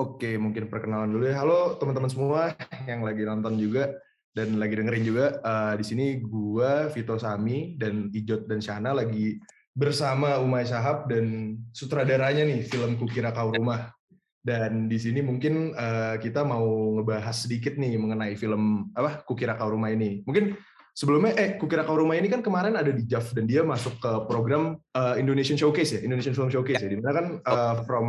Oke, mungkin perkenalan dulu ya. Halo teman-teman semua yang lagi nonton juga dan lagi dengerin juga. Uh, di sini gua Vito Sami dan Ijot dan Shana lagi bersama Umay Sahab dan sutradaranya nih film Kukira Kau Rumah. Dan di sini mungkin uh, kita mau ngebahas sedikit nih mengenai film apa Kukira Kau Rumah ini. Mungkin sebelumnya eh Kukira Kau Rumah ini kan kemarin ada di JAV dan dia masuk ke program uh, Indonesian Showcase ya, Indonesian Film Showcase ya. Di mana kan uh, from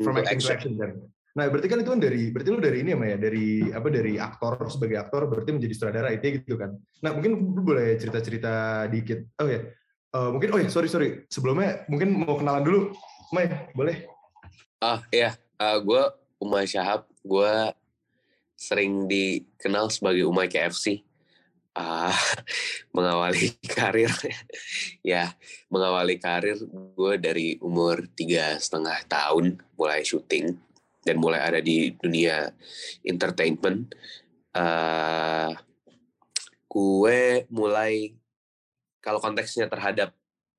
from acting to action kan. Nah, berarti kan itu kan dari berarti lu dari ini ya, ya dari apa dari aktor sebagai aktor berarti menjadi sutradara itu gitu kan. Nah, mungkin lu boleh cerita-cerita dikit. Oh ya. Uh, mungkin oh ya, sorry sorry. Sebelumnya mungkin mau kenalan dulu. Mai, boleh? Ah, iya. Uh, gue Umay Syahab. Gue sering dikenal sebagai Umay KFC. Uh, mengawali karir. Ya mengawali karir gue dari umur tiga setengah tahun mulai syuting dan mulai ada di dunia entertainment. Uh, gue mulai kalau konteksnya terhadap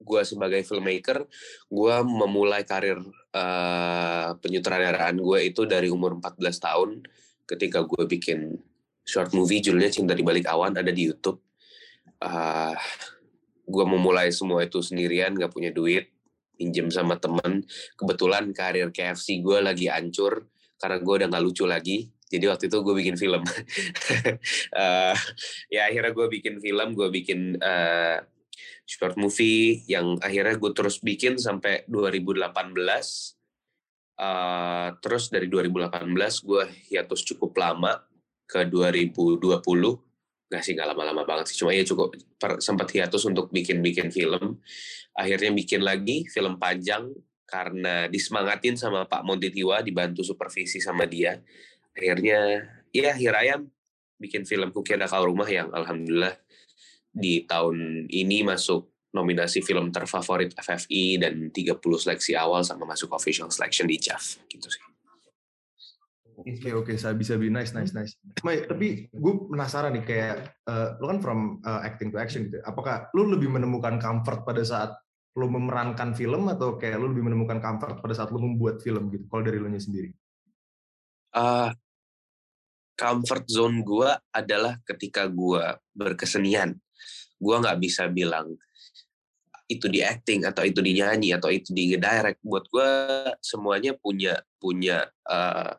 gue sebagai filmmaker gue memulai karir uh, penyutradaraan gue itu dari umur 14 tahun ketika gue bikin short movie judulnya Cinta di Balik Awan ada di YouTube. Uh, gue memulai semua itu sendirian gak punya duit pinjem sama temen. Kebetulan karir KFC gue lagi hancur karena gue udah nggak lucu lagi. Jadi waktu itu gue bikin film. Uh, ya akhirnya gue bikin film gue bikin uh, short movie yang akhirnya gue terus bikin sampai 2018 uh, terus dari 2018 gue hiatus cukup lama ke 2020 nggak sih nggak lama-lama banget sih. Cuma ya cukup per, sempat hiatus untuk bikin-bikin film. Akhirnya bikin lagi film panjang karena disemangatin sama Pak Montitiwa dibantu supervisi sama dia. Akhirnya ya Hirayam bikin film Kukira Kau Rumah yang alhamdulillah di tahun ini masuk nominasi film terfavorit FFI dan 30 seleksi awal sama masuk official selection di JAV gitu sih. Oke okay, oke, okay. saya bisa be nice nice nice. Mai, tapi gue penasaran nih kayak uh, lo kan from uh, acting to action gitu. Apakah lo lebih menemukan comfort pada saat lo memerankan film atau kayak lo lebih menemukan comfort pada saat lo membuat film gitu? Kalau dari lo nya sendiri? Uh, comfort zone gue adalah ketika gue berkesenian. Gue nggak bisa bilang itu di acting atau itu di nyanyi atau itu di direct. Buat gue semuanya punya punya uh,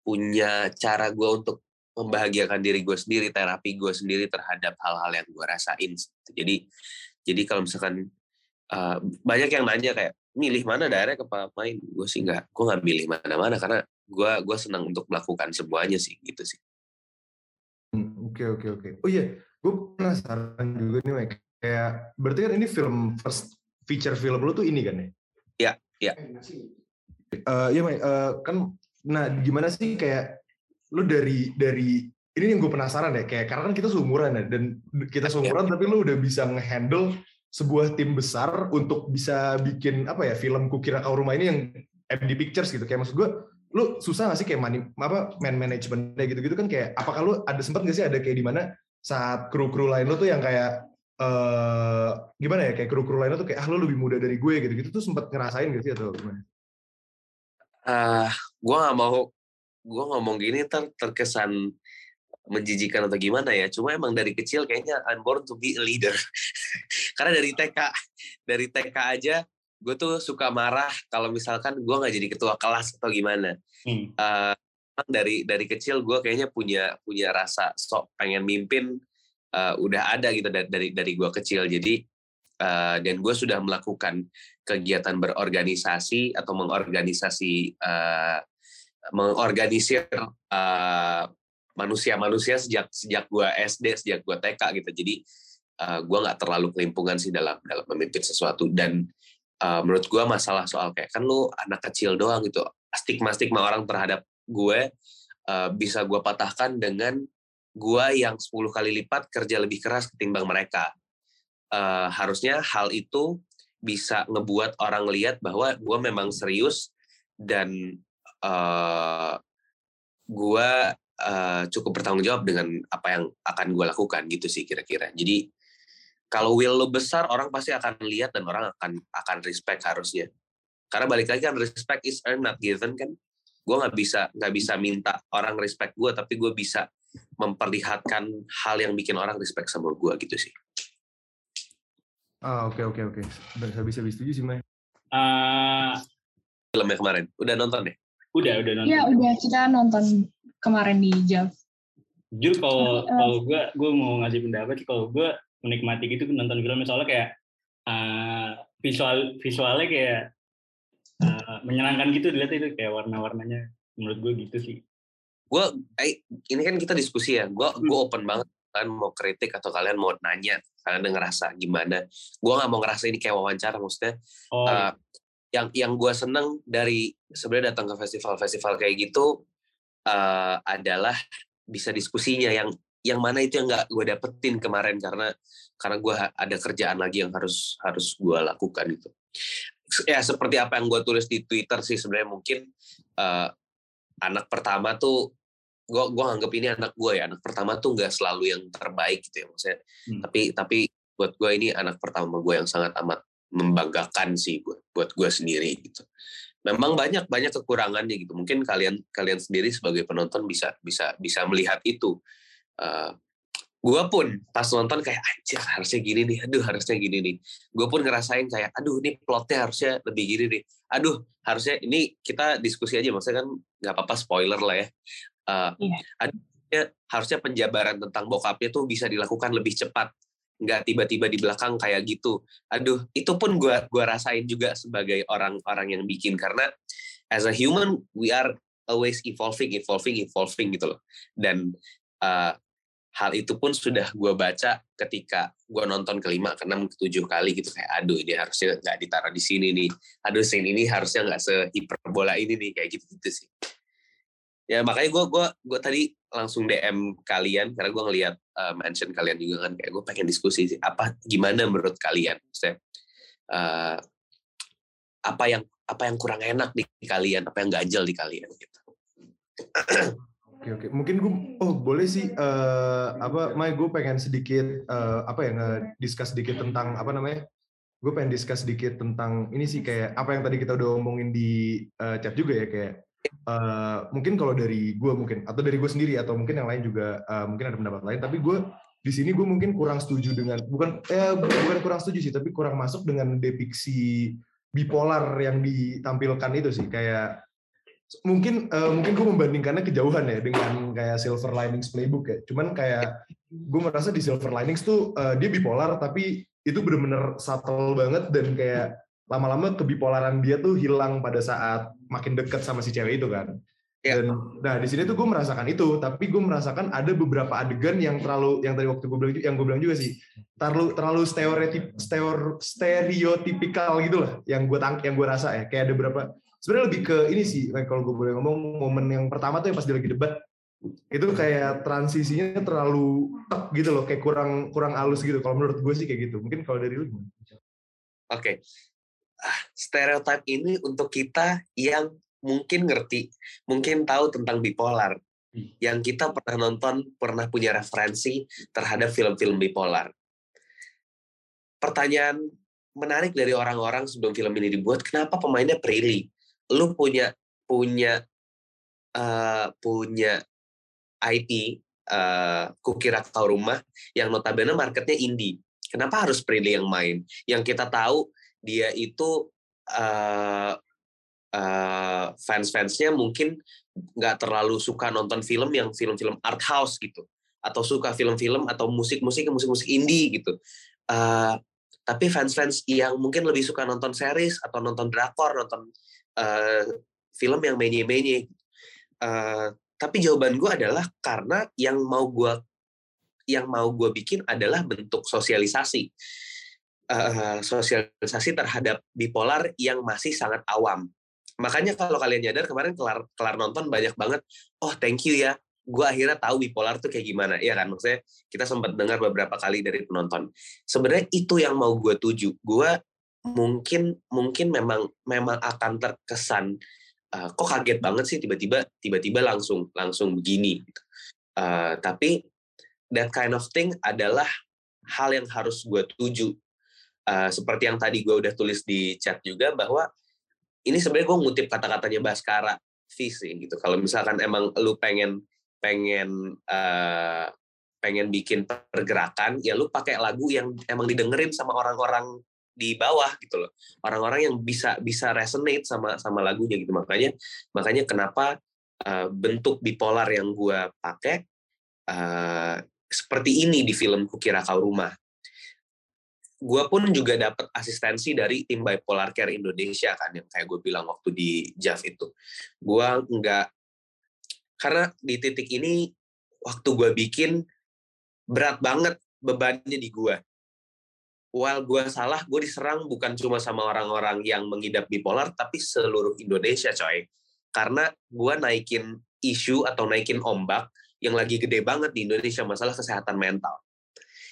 punya cara gue untuk membahagiakan diri gue sendiri, terapi gue sendiri terhadap hal-hal yang gue rasain. Jadi, jadi kalau misalkan uh, banyak yang nanya kayak milih mana daerah ke main, gue sih nggak, gue nggak milih mana-mana karena gue gue senang untuk melakukan semuanya sih, gitu sih. Hmm, oke oke oke. Oh iya, gue penasaran juga nih, Mike. Kayak berarti kan ini film first feature film lo tuh ini kan ya? Iya, iya. Uh, iya, Mike. Uh, kan Nah, gimana sih kayak lu dari dari ini yang gue penasaran ya kayak karena kan kita seumuran ya dan kita seumuran tapi lu udah bisa ngehandle sebuah tim besar untuk bisa bikin apa ya film Kukira Kau Rumah ini yang MD Pictures gitu kayak maksud gue lu susah gak sih kayak mani, apa man managementnya gitu-gitu kan kayak apakah lu ada sempat gak sih ada kayak di mana saat kru-kru lain lu tuh yang kayak uh, gimana ya kayak kru-kru lain lu tuh kayak ah lu lebih muda dari gue gitu-gitu tuh sempat ngerasain gak sih atau gimana? Uh, gue nggak mau gue ngomong gini ter terkesan menjijikan atau gimana ya. Cuma emang dari kecil kayaknya I'm born to be a leader. Karena dari TK dari TK aja gue tuh suka marah kalau misalkan gue nggak jadi ketua kelas atau gimana. Hmm. uh, dari dari kecil gue kayaknya punya punya rasa sok pengen mimpin uh, udah ada gitu dari dari, dari gue kecil. Jadi uh, dan gue sudah melakukan kegiatan berorganisasi atau mengorganisasi uh, mengorganisir uh, manusia-manusia sejak sejak gue SD sejak gue TK gitu. Jadi uh, gue nggak terlalu kelimpungan sih dalam dalam memimpin sesuatu. Dan uh, menurut gue masalah soal kayak kan lu anak kecil doang gitu stigma stigma orang terhadap gue uh, bisa gue patahkan dengan gue yang 10 kali lipat kerja lebih keras ketimbang mereka. Uh, harusnya hal itu bisa ngebuat orang lihat bahwa gue memang serius dan uh, eh, gue uh, cukup bertanggung jawab dengan apa yang akan gue lakukan gitu sih kira-kira. Jadi kalau will lo besar orang pasti akan lihat dan orang akan akan respect harusnya. Karena balik lagi kan respect is earned not given kan. gue nggak bisa nggak bisa minta orang respect gue tapi gue bisa memperlihatkan hal yang bikin orang respect sama gue gitu sih ah oke oke oke. Bisa bisa setuju sih Mai? Uh, filmnya kemarin. Udah nonton deh? Udah udah nonton. Ya udah kita nonton kemarin di Jav. Jujur kalau uh, kalau gue gue mau ngasih pendapat kalau gue menikmati gitu nonton film soalnya kayak uh, visual visualnya kayak uh, menyenangkan gitu dilihat itu kayak warna-warnanya. Menurut gue gitu sih. Gue eh, ini kan kita diskusi ya. Gue gue hmm. open banget kan mau kritik atau kalian mau nanya kalian ngerasa gimana gue nggak mau ngerasa ini kayak wawancara maksudnya oh. uh, yang yang gue seneng dari sebenarnya datang ke festival-festival kayak gitu uh, adalah bisa diskusinya yang yang mana itu yang nggak gue dapetin kemarin karena karena gue ada kerjaan lagi yang harus harus gue lakukan gitu ya seperti apa yang gue tulis di Twitter sih sebenarnya mungkin uh, anak pertama tuh gue gue anggap ini anak gue ya. Anak pertama tuh nggak selalu yang terbaik gitu ya maksudnya. Hmm. tapi tapi buat gue ini anak pertama gue yang sangat amat membanggakan sih buat buat gue sendiri gitu. Memang banyak banyak kekurangannya gitu. Mungkin kalian kalian sendiri sebagai penonton bisa bisa bisa melihat itu. Uh, gue pun pas nonton kayak anjir harusnya gini nih. Aduh harusnya gini nih. Gue pun ngerasain kayak aduh ini plotnya harusnya lebih gini nih. Aduh harusnya ini kita diskusi aja. Maksudnya kan nggak apa-apa spoiler lah ya uh, yeah. harusnya penjabaran tentang bokapnya tuh bisa dilakukan lebih cepat nggak tiba-tiba di belakang kayak gitu. Aduh itu pun gue gua rasain juga sebagai orang-orang yang bikin karena as a human we are always evolving evolving evolving gitu loh. Dan uh, hal itu pun sudah gue baca ketika gue nonton kelima keenam ketujuh kali gitu kayak aduh ini harusnya nggak ditaruh di sini nih. Aduh scene ini harusnya nggak sehiperbola ini nih kayak gitu gitu sih ya makanya gue gue gue tadi langsung DM kalian karena gue ngelihat uh, mention kalian juga kan kayak gue pengen diskusi sih apa gimana menurut kalian? Uh, apa yang apa yang kurang enak di kalian apa yang ganjel di kalian gitu. Oke oke. Mungkin gue oh boleh sih uh, apa Mai gue pengen sedikit uh, apa ya nge-discuss sedikit tentang apa namanya gue pengen discuss sedikit tentang ini sih kayak apa yang tadi kita udah omongin di uh, chat juga ya kayak uh, mungkin kalau dari gue mungkin atau dari gue sendiri atau mungkin yang lain juga uh, mungkin ada pendapat lain tapi gue di sini gue mungkin kurang setuju dengan bukan eh bukan kurang setuju sih tapi kurang masuk dengan depiksi bipolar yang ditampilkan itu sih kayak mungkin uh, mungkin gue membandingkannya kejauhan ya dengan kayak Silver Linings Playbook ya. Cuman kayak gue merasa di Silver Linings tuh uh, dia bipolar tapi itu bener-bener subtle banget dan kayak lama-lama kebipolaran dia tuh hilang pada saat makin dekat sama si cewek itu kan. Ya. Dan nah di sini tuh gue merasakan itu, tapi gue merasakan ada beberapa adegan yang terlalu yang tadi waktu gue bilang yang gue bilang juga sih terlalu terlalu stereotip stereotipikal gitu lah yang gue tang yang gue rasa ya. Kayak ada beberapa sebenarnya lebih ke ini sih kalau gue boleh ngomong momen yang pertama tuh yang pas dia lagi debat itu kayak transisinya terlalu tek gitu loh kayak kurang kurang halus gitu. Kalau menurut gue sih kayak gitu. Mungkin kalau dari lu oke. okay stereotip ini untuk kita yang mungkin ngerti, mungkin tahu tentang bipolar, hmm. yang kita pernah nonton, pernah punya referensi terhadap film-film bipolar. Pertanyaan menarik dari orang-orang sebelum film ini dibuat, kenapa pemainnya Prilly? Lu punya punya uh, punya IP uh, kukira tahu rumah yang notabene marketnya indie. Kenapa harus Prilly yang main? Yang kita tahu dia itu uh, uh, fans-fansnya mungkin nggak terlalu suka nonton film yang film-film art house gitu atau suka film-film atau musik-musik musik-musik indie gitu. Uh, tapi fans-fans yang mungkin lebih suka nonton series atau nonton drakor nonton uh, film yang menye-menye uh, tapi jawaban gue adalah karena yang mau gue yang mau gue bikin adalah bentuk sosialisasi uh, sosialisasi terhadap bipolar yang masih sangat awam. Makanya kalau kalian nyadar kemarin kelar kelar nonton banyak banget, oh thank you ya, gue akhirnya tahu bipolar tuh kayak gimana, ya kan? Maksudnya kita sempat dengar beberapa kali dari penonton. Sebenarnya itu yang mau gue tuju. Gue mungkin mungkin memang memang akan terkesan uh, kok kaget banget sih tiba-tiba tiba-tiba langsung langsung begini. Uh, tapi that kind of thing adalah hal yang harus gue tuju uh, seperti yang tadi gue udah tulis di chat juga bahwa ini sebenarnya gue ngutip kata-katanya Baskara visi gitu. Kalau misalkan emang lu pengen pengen uh, pengen bikin pergerakan, ya lu pakai lagu yang emang didengerin sama orang-orang di bawah gitu loh. Orang-orang yang bisa bisa resonate sama sama lagunya gitu. Makanya makanya kenapa uh, bentuk bipolar yang gua pakai uh, seperti ini di film Kukira Kau Rumah. Gue pun juga dapat asistensi dari tim Bipolar Care Indonesia kan yang kayak gue bilang waktu di JAV itu. Gue nggak karena di titik ini waktu gue bikin berat banget bebannya di gue. While gue salah, gue diserang bukan cuma sama orang-orang yang mengidap bipolar, tapi seluruh Indonesia, coy. Karena gue naikin isu atau naikin ombak yang lagi gede banget di Indonesia, masalah kesehatan mental.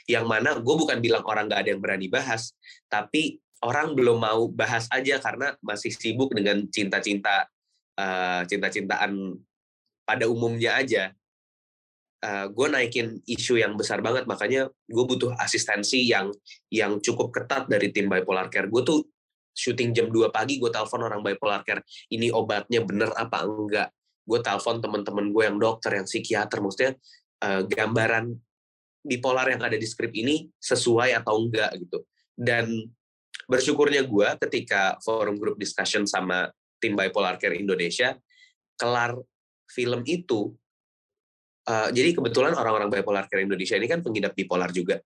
Yang mana gue bukan bilang orang gak ada yang berani bahas, tapi orang belum mau bahas aja karena masih sibuk dengan cinta-cinta, uh, cinta-cintaan pada umumnya aja. Uh, gue naikin isu yang besar banget makanya gue butuh asistensi yang yang cukup ketat dari tim bipolar care. Gue tuh syuting jam 2 pagi gue telepon orang bipolar care ini obatnya bener apa enggak? Gue telepon teman-teman gue yang dokter yang psikiater maksudnya uh, gambaran bipolar yang ada di skrip ini sesuai atau enggak gitu dan bersyukurnya gue ketika forum group discussion sama tim bipolar care Indonesia kelar film itu Uh, jadi kebetulan orang-orang bipolar care Indonesia ini kan pengidap bipolar juga.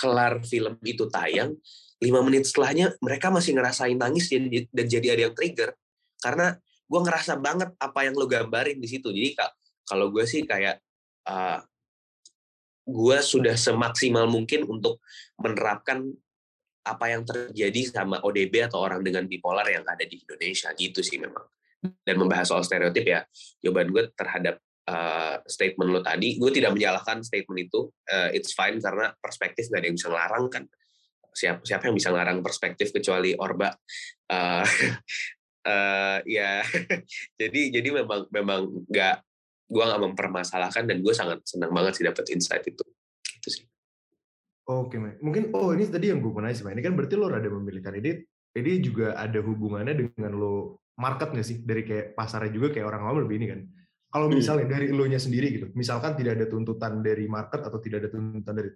Kelar film itu tayang, lima menit setelahnya mereka masih ngerasain nangis dan, dan jadi ada yang trigger. Karena gue ngerasa banget apa yang lo gambarin di situ. Jadi kalau gue sih kayak uh, gue sudah semaksimal mungkin untuk menerapkan apa yang terjadi sama ODB atau orang dengan bipolar yang ada di Indonesia gitu sih memang. Dan membahas soal stereotip ya, jawaban gue terhadap uh, statement lo tadi, gue tidak menyalahkan statement itu. Uh, it's fine karena perspektif gak ada yang bisa ngelarang kan. Siapa siapa yang bisa ngelarang perspektif kecuali Orba. Uh, uh, ya, jadi jadi memang memang nggak gue nggak mempermasalahkan dan gue sangat senang banget sih dapat insight itu. Itu sih. Oke, mungkin oh ini tadi yang gue pernah sih, ini kan berarti lo ada memilihkan ini, ini juga ada hubungannya dengan lo market nggak sih dari kayak pasarnya juga kayak orang awam lebih ini kan kalau hmm. misalnya dari lo nya sendiri gitu, misalkan tidak ada tuntutan dari market atau tidak ada tuntutan dari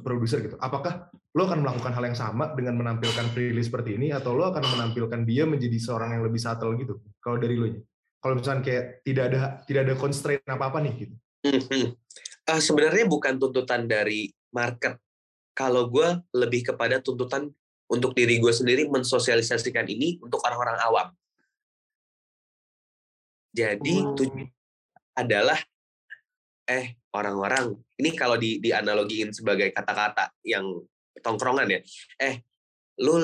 produser gitu, apakah lo akan melakukan hal yang sama dengan menampilkan playlist seperti ini atau lo akan menampilkan dia menjadi seorang yang lebih subtle gitu? Kalau dari lo nya, kalau misalnya kayak tidak ada tidak ada constraint apa apa nih gitu. Uh, sebenarnya bukan tuntutan dari market. Kalau gue lebih kepada tuntutan untuk diri gue sendiri mensosialisasikan ini untuk orang-orang awam. Jadi wow. tujuan adalah eh orang-orang ini kalau di dianalogiin sebagai kata-kata yang tongkrongan ya. Eh lu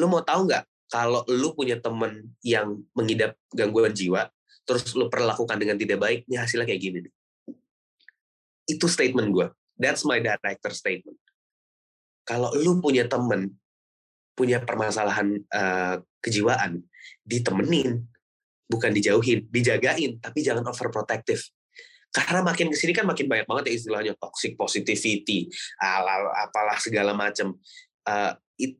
lu mau tahu nggak kalau lu punya temen yang mengidap gangguan jiwa terus lu perlakukan dengan tidak baik, ini hasilnya kayak gini nih. Itu statement gue. That's my director statement. Kalau lu punya temen punya permasalahan uh, kejiwaan, ditemenin, bukan dijauhin, dijagain, tapi jangan overprotective. Karena makin ke sini kan makin banyak banget ya istilahnya toxic positivity, ala apalah segala macam. Uh, it,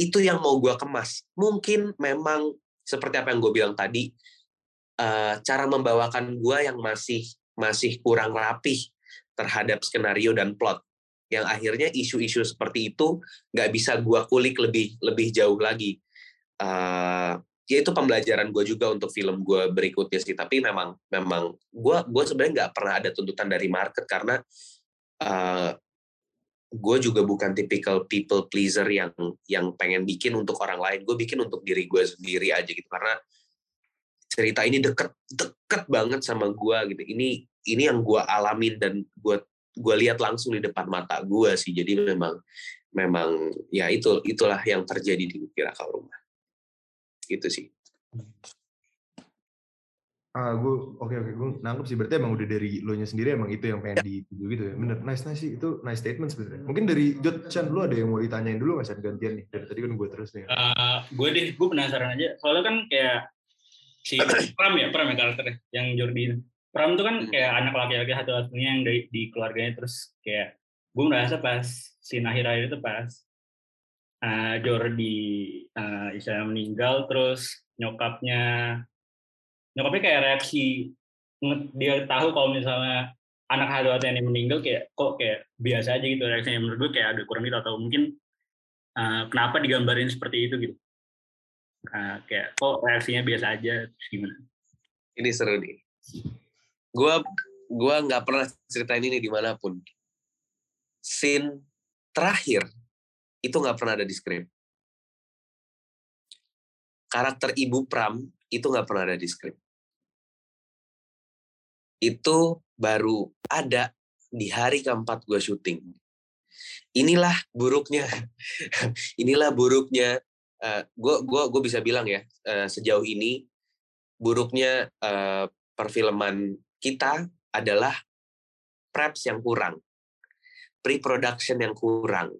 itu yang mau gue kemas. Mungkin memang seperti apa yang gue bilang tadi, uh, cara membawakan gue yang masih masih kurang rapih terhadap skenario dan plot yang akhirnya isu-isu seperti itu nggak bisa gue kulik lebih lebih jauh lagi. Uh, ya itu pembelajaran gue juga untuk film gue berikutnya sih tapi memang memang gue gue sebenarnya nggak pernah ada tuntutan dari market karena uh, gue juga bukan tipikal people pleaser yang yang pengen bikin untuk orang lain. Gue bikin untuk diri gue sendiri aja gitu. Karena cerita ini deket deket banget sama gue gitu. Ini ini yang gue alamin dan gue gue lihat langsung di depan mata gue sih. Jadi memang memang ya itu itulah yang terjadi di kira rumah. Gitu sih. Ah, gue oke oke gue nangkep sih berarti emang udah dari lo nya sendiri emang itu yang pengen ya. dituju gitu ya. Bener, nice nice sih itu nice statement sebenarnya. Mungkin dari Jod Chan lu ada yang mau ditanyain dulu nggak Chan gantian nih? Dari tadi kan gue terus nih. Uh, gue deh, gue penasaran aja. Soalnya kan kayak si Pram ya, Pram ya karakternya, yang Jordi. Pram tuh kan hmm. kayak anak laki-laki satu-satunya yang dari di keluarganya terus kayak gue merasa pas si Nahir itu pas uh, Jordi uh, istilahnya meninggal terus nyokapnya nyokapnya kayak reaksi dia tahu kalau misalnya anak Hadwat yang meninggal kayak kok kayak biasa aja gitu reaksinya. Menurut gue kayak agak kurang gitu atau mungkin uh, kenapa digambarin seperti itu gitu. Uh, kayak kok reaksinya biasa aja terus gimana? Ini seru nih. Gue gue nggak pernah ceritain ini di mana pun. Scene terakhir itu nggak pernah ada di skrip karakter ibu Pram itu nggak pernah ada di skrip itu baru ada di hari keempat gue syuting. Inilah buruknya, inilah buruknya. Gue uh, gue gue bisa bilang ya uh, sejauh ini buruknya uh, perfilman kita adalah preps yang kurang, pre-production yang kurang,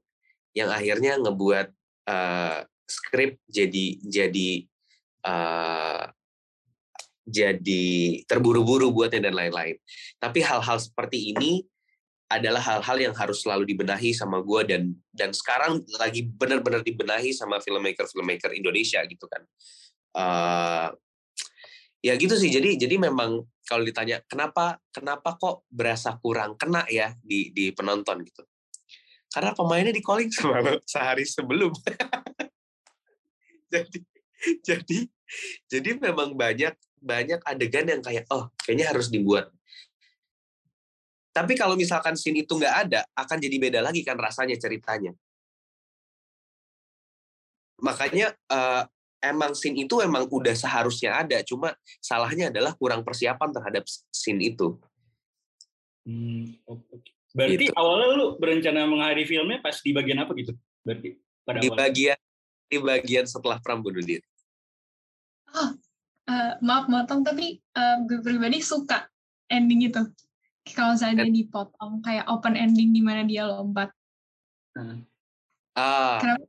yang akhirnya ngebuat uh, skrip jadi jadi uh, jadi terburu-buru buatnya dan lain-lain. Tapi hal-hal seperti ini adalah hal-hal yang harus selalu dibenahi sama gue dan dan sekarang lagi benar-benar dibenahi sama filmmaker filmmaker Indonesia gitu kan. Uh, ya gitu sih. Jadi jadi memang kalau ditanya kenapa kenapa kok berasa kurang kena ya di di penonton gitu. Karena pemainnya di calling sehari sebelum. jadi jadi jadi memang banyak banyak adegan yang kayak oh kayaknya harus dibuat. Tapi kalau misalkan scene itu nggak ada akan jadi beda lagi kan rasanya ceritanya. Makanya uh, emang scene itu emang udah seharusnya ada cuma salahnya adalah kurang persiapan terhadap scene itu. Hmm, berarti gitu. awalnya lu berencana menghadiri filmnya pas di bagian apa gitu? Berarti pada di awalnya. bagian di bagian setelah Pram bunuh diri oh uh, maaf motong tapi uh, gue pribadi suka ending itu kalau misalnya dia dipotong kayak open ending di mana dia lompat hmm. ah. kenapa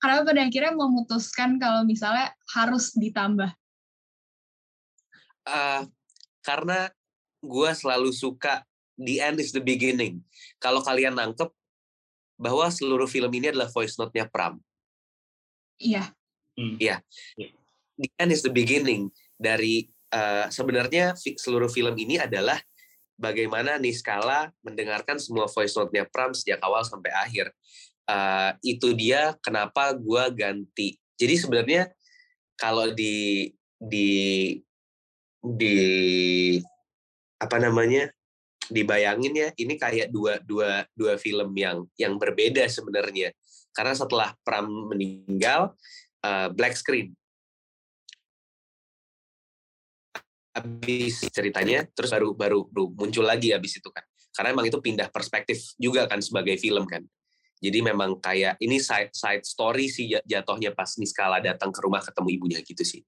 kenapa pada akhirnya memutuskan kalau misalnya harus ditambah uh, karena gue selalu suka the end is the beginning kalau kalian nangkep bahwa seluruh film ini adalah voice note-nya Pram. Iya. Hmm. Iya. Hmm the end is the beginning dari uh, sebenarnya seluruh film ini adalah bagaimana Niskala mendengarkan semua voice note-nya Pram sejak awal sampai akhir. Uh, itu dia kenapa gue ganti. Jadi sebenarnya kalau di di di apa namanya dibayangin ya ini kayak dua dua dua film yang yang berbeda sebenarnya karena setelah Pram meninggal uh, black screen habis ceritanya terus baru baru muncul lagi habis itu kan. Karena emang itu pindah perspektif juga kan sebagai film kan. Jadi memang kayak ini side side story sih jatuhnya pas Niskala datang ke rumah ketemu ibunya gitu sih.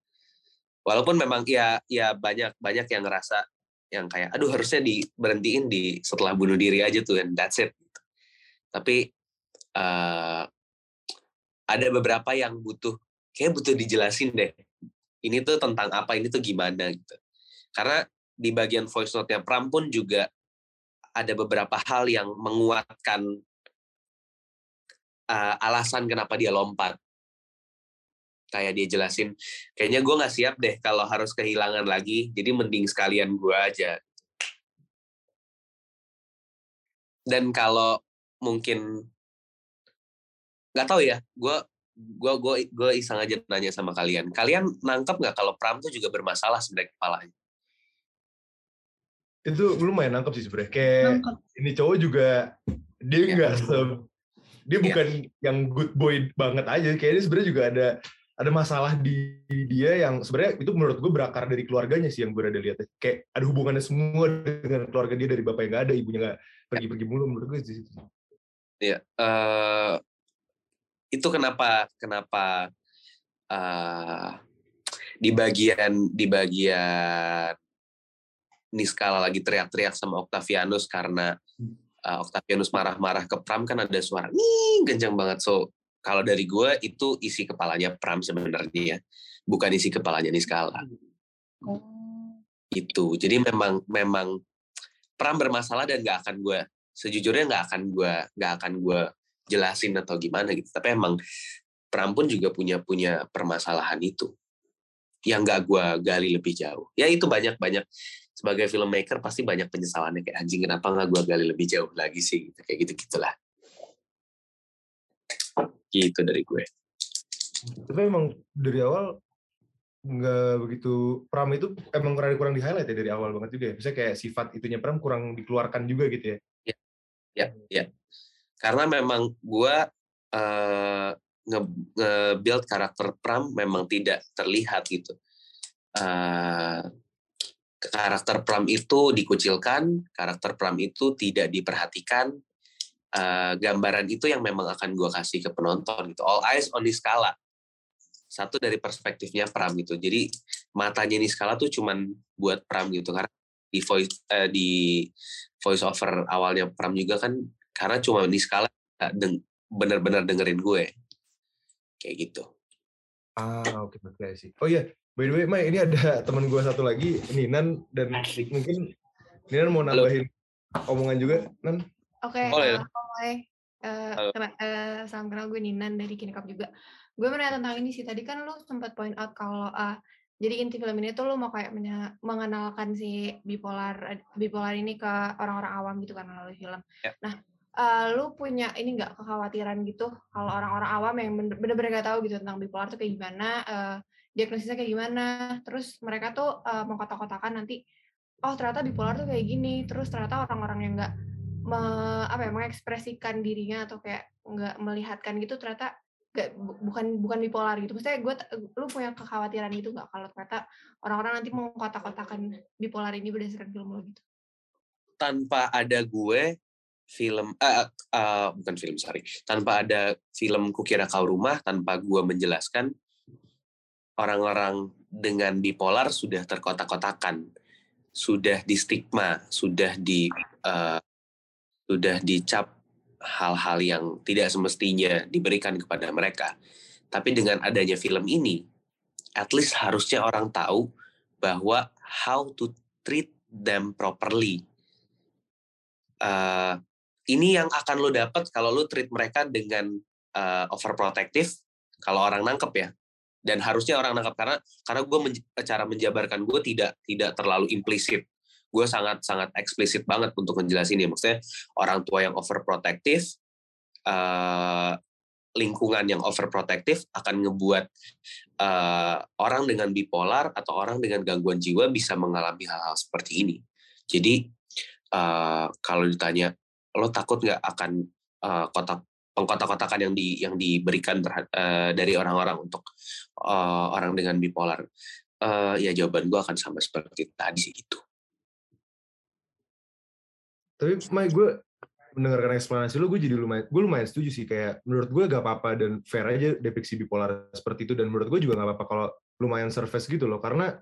Walaupun memang ya ya banyak banyak yang ngerasa yang kayak aduh harusnya diberhentiin di setelah bunuh diri aja tuh and that's it. Tapi uh, ada beberapa yang butuh kayak butuh dijelasin deh. Ini tuh tentang apa ini tuh gimana gitu karena di bagian voice note-nya Pram pun juga ada beberapa hal yang menguatkan uh, alasan kenapa dia lompat. Kayak dia jelasin, kayaknya gue nggak siap deh kalau harus kehilangan lagi, jadi mending sekalian gue aja. Dan kalau mungkin nggak tahu ya, gue gue gue gue iseng aja nanya sama kalian. Kalian nangkep nggak kalau Pram tuh juga bermasalah sebenarnya kepalanya? Itu lumayan nangkep sih sebenarnya kayak nangkep. ini cowok juga dia iya. nggak ya. dia ya. bukan yang good boy banget aja kayaknya sebenarnya juga ada ada masalah di dia yang sebenarnya itu menurut gue berakar dari keluarganya sih yang gue ada lihat kayak ada hubungannya semua dengan keluarga dia dari bapak yang nggak ada ibunya nggak pergi-pergi mulu menurut gue sih Iya, uh, itu kenapa kenapa uh, di bagian di bagian Niskala lagi teriak-teriak sama Octavianus karena uh, Octavianus marah-marah ke Pram kan ada suara nih kencang banget. So kalau dari gue itu isi kepalanya Pram sebenarnya ya bukan isi kepalanya Niskala oh. itu jadi memang memang Pram bermasalah dan gak akan gue sejujurnya nggak akan gue nggak akan gue jelasin atau gimana gitu. Tapi emang Pram pun juga punya punya permasalahan itu yang nggak gue gali lebih jauh. Ya itu banyak banyak sebagai filmmaker pasti banyak penyesalannya kayak anjing kenapa nggak gue gali lebih jauh lagi sih gitu. kayak gitu gitulah. Gitu dari gue. Tapi emang dari awal nggak begitu Pram itu emang kurang kurang di highlight ya dari awal banget juga ya. Misalnya kayak sifat itunya Pram kurang dikeluarkan juga gitu ya. Ya, ya, ya. Karena memang gue uh, nge-build karakter Pram memang tidak terlihat gitu. Uh, karakter Pram itu dikucilkan, karakter Pram itu tidak diperhatikan. Uh, gambaran itu yang memang akan gue kasih ke penonton gitu. All eyes on Niskala. Satu dari perspektifnya Pram gitu. Jadi matanya Niskala tuh cuman buat Pram gitu karena di voice uh, di voice over awalnya Pram juga kan karena cuma Niskala bener-bener dengerin gue kayak gitu. Ah oke okay, oke okay, sih. Oh iya, by the way, Mai ini ada teman gue satu lagi, Ninan dan Asik. mungkin Ninan mau nambahin Halo. omongan juga, Nan? Oke, okay, oh, ya. uh, uh, uh, salam kenal gue Ninan dari Kinikap juga. Gue mau tentang ini sih. Tadi kan lu sempat point out kalau uh, jadi inti film ini tuh lu mau kayak mengenalkan si bipolar bipolar ini ke orang-orang awam gitu kan melalui film. Yeah. Nah, uh, lu punya ini nggak kekhawatiran gitu kalau orang-orang awam yang bener-bener gak tahu gitu tentang bipolar tuh kayak gimana, uh, diagnosisnya kayak gimana, terus mereka tuh uh, mengkotak-kotakan nanti, oh ternyata bipolar tuh kayak gini, terus ternyata orang-orang yang nggak me, apa ya mengekspresikan dirinya atau kayak nggak melihatkan gitu ternyata gak, bukan bukan bipolar gitu. Maksudnya gue lu punya kekhawatiran itu nggak kalau ternyata orang-orang nanti mengkotak-kotakan bipolar ini berdasarkan film lo gitu? Tanpa ada gue, film uh, uh, bukan film sorry tanpa ada film kukira kau rumah tanpa gua menjelaskan orang-orang dengan bipolar sudah terkotak-kotakan sudah di stigma sudah di uh, sudah dicap hal-hal yang tidak semestinya diberikan kepada mereka. Tapi dengan adanya film ini at least harusnya orang tahu bahwa how to treat them properly. Uh, ini yang akan lo dapat kalau lo treat mereka dengan uh, overprotective. Kalau orang nangkep ya dan harusnya orang nangkep karena karena gue men, cara menjabarkan gue tidak tidak terlalu implisit. Gue sangat sangat eksplisit banget untuk menjelasin ini. Maksudnya orang tua yang overprotective uh, lingkungan yang overprotective akan ngebuat uh, orang dengan bipolar atau orang dengan gangguan jiwa bisa mengalami hal-hal seperti ini. Jadi uh, kalau ditanya lo takut nggak akan uh, kotak pengkotak-kotakan yang di yang diberikan terhad, uh, dari orang-orang untuk uh, orang dengan bipolar uh, ya jawaban gue akan sama seperti tadi sih gitu tapi Mai gue mendengarkan eksplanasi lo gue jadi lumayan gue lumayan setuju sih kayak menurut gue gak apa-apa dan fair aja depiksi bipolar seperti itu dan menurut gue juga gak apa-apa kalau lumayan surface gitu loh karena